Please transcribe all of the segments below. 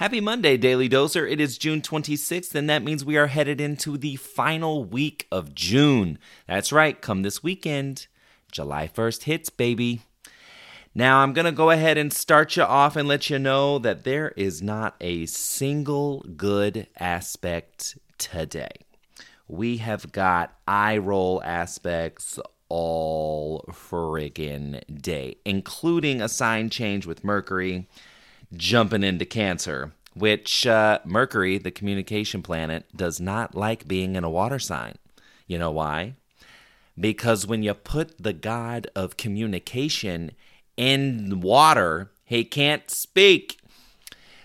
Happy Monday, Daily Doser. It is June 26th, and that means we are headed into the final week of June. That's right, come this weekend. July 1st hits, baby. Now, I'm going to go ahead and start you off and let you know that there is not a single good aspect today. We have got eye roll aspects all friggin' day, including a sign change with Mercury jumping into Cancer, which uh, Mercury, the communication planet, does not like being in a water sign. You know why? Because when you put the god of communication in water, he can't speak.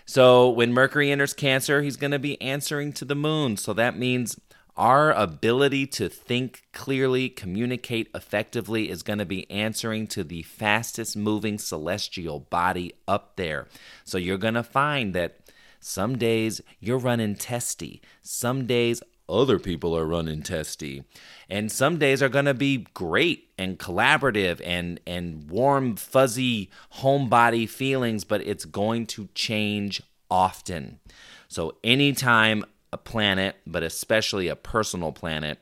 So when Mercury enters Cancer, he's going to be answering to the moon. So that means our ability to think clearly, communicate effectively is going to be answering to the fastest moving celestial body up there. So you're going to find that some days you're running testy, some days other people are running testy. And some days are going to be great and collaborative and and warm fuzzy homebody feelings, but it's going to change often. So anytime a planet, but especially a personal planet,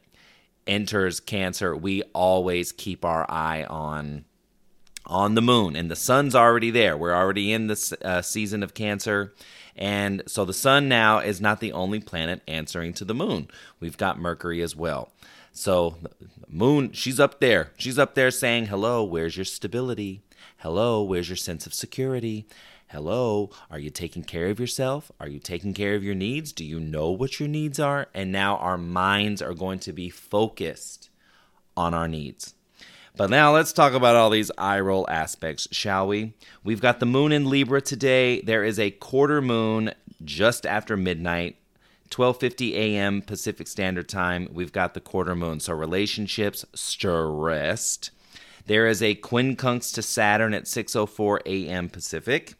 enters Cancer, we always keep our eye on on the moon, and the sun's already there. We're already in the uh, season of Cancer. And so the sun now is not the only planet answering to the moon. We've got Mercury as well. So moon, she's up there. She's up there saying, "Hello, where's your stability? Hello, where's your sense of security? Hello, are you taking care of yourself? Are you taking care of your needs? Do you know what your needs are? And now our minds are going to be focused on our needs. But now let's talk about all these eye roll aspects, shall we? We've got the moon in Libra today. There is a quarter moon just after midnight. 12:50 a.m. Pacific Standard Time, we've got the quarter moon. So relationships stressed. There is a quincunx to Saturn at 6:04 a.m. Pacific.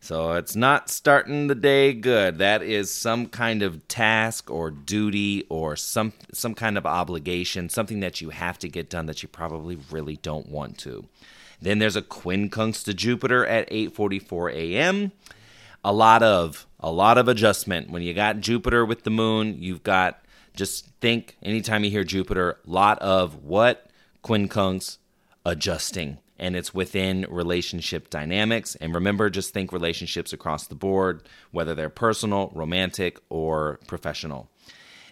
So it's not starting the day good. That is some kind of task or duty or some some kind of obligation, something that you have to get done that you probably really don't want to. Then there's a quincunx to Jupiter at 8:44 a.m. A lot of a lot of adjustment. When you got Jupiter with the moon, you've got just think anytime you hear Jupiter, lot of what quincunx adjusting and it's within relationship dynamics. And remember, just think relationships across the board, whether they're personal, romantic, or professional.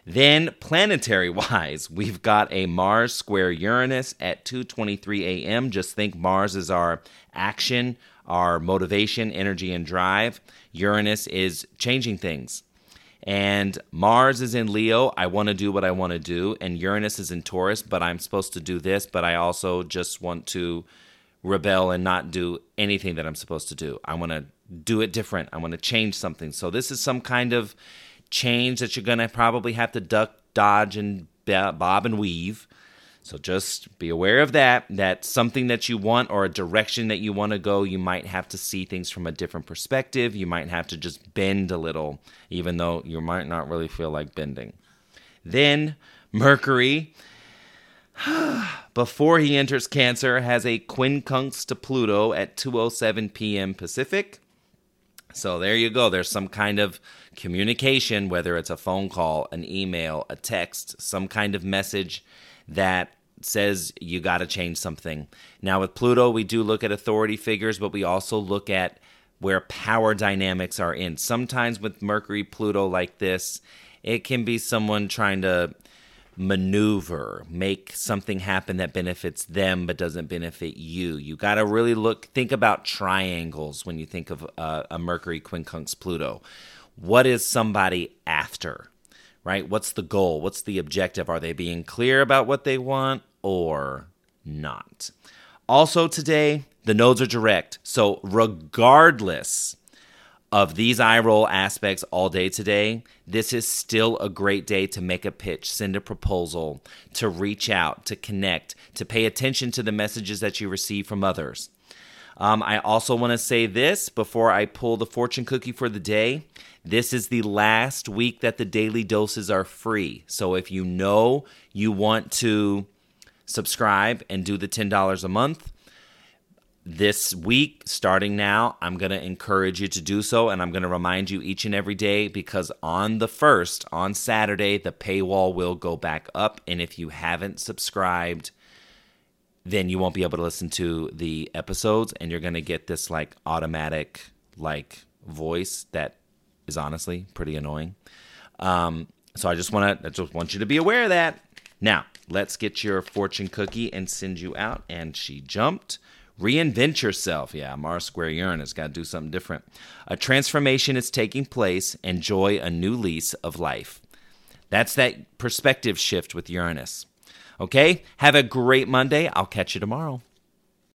Then, planetary wise, we've got a Mars square Uranus at 2:23 a.m. Just think Mars is our action, our motivation, energy, and drive. Uranus is changing things. And Mars is in Leo. I want to do what I want to do. And Uranus is in Taurus, but I'm supposed to do this, but I also just want to rebel and not do anything that I'm supposed to do. I want to do it different. I want to change something. So this is some kind of change that you're going to probably have to duck, dodge, and bob and weave. So just be aware of that. That something that you want or a direction that you want to go, you might have to see things from a different perspective. You might have to just bend a little, even though you might not really feel like bending. Then Mercury before he enters Cancer, has a quincunx to Pluto at 2:07 p.m. Pacific. So there you go. There's some kind of communication, whether it's a phone call, an email, a text, some kind of message that says you got to change something. Now with Pluto, we do look at authority figures, but we also look at where power dynamics are in. Sometimes with Mercury Pluto like this, it can be someone trying to maneuver, make something happen that benefits them but doesn't benefit you. You got to really look, think about triangles when you think of uh, a Mercury quincunx Pluto. What is somebody after? Right? What's the goal? What's the objective? Are they being clear about what they want or not? Also, today, the nodes are direct. So, regardless of these eye roll aspects all day today, this is still a great day to make a pitch, send a proposal, to reach out, to connect, to pay attention to the messages that you receive from others. Um, I also want to say this before I pull the fortune cookie for the day. This is the last week that the daily doses are free. So if you know you want to subscribe and do the $10 a month, this week, starting now, I'm going to encourage you to do so. And I'm going to remind you each and every day because on the first, on Saturday, the paywall will go back up. And if you haven't subscribed, then you won't be able to listen to the episodes and you're going to get this like automatic like voice that is honestly pretty annoying. Um, so I just want to I just want you to be aware of that. Now, let's get your fortune cookie and send you out and she jumped. Reinvent yourself. Yeah, Mars Square Uranus got to do something different. A transformation is taking place. Enjoy a new lease of life. That's that perspective shift with Uranus. Okay? Have a great Monday. I'll catch you tomorrow.